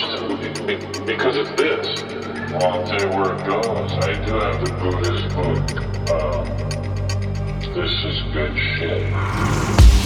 Buddhist because of this. Well, I'll tell you where it goes. I do have the Buddhist book. Uh, this is good shit.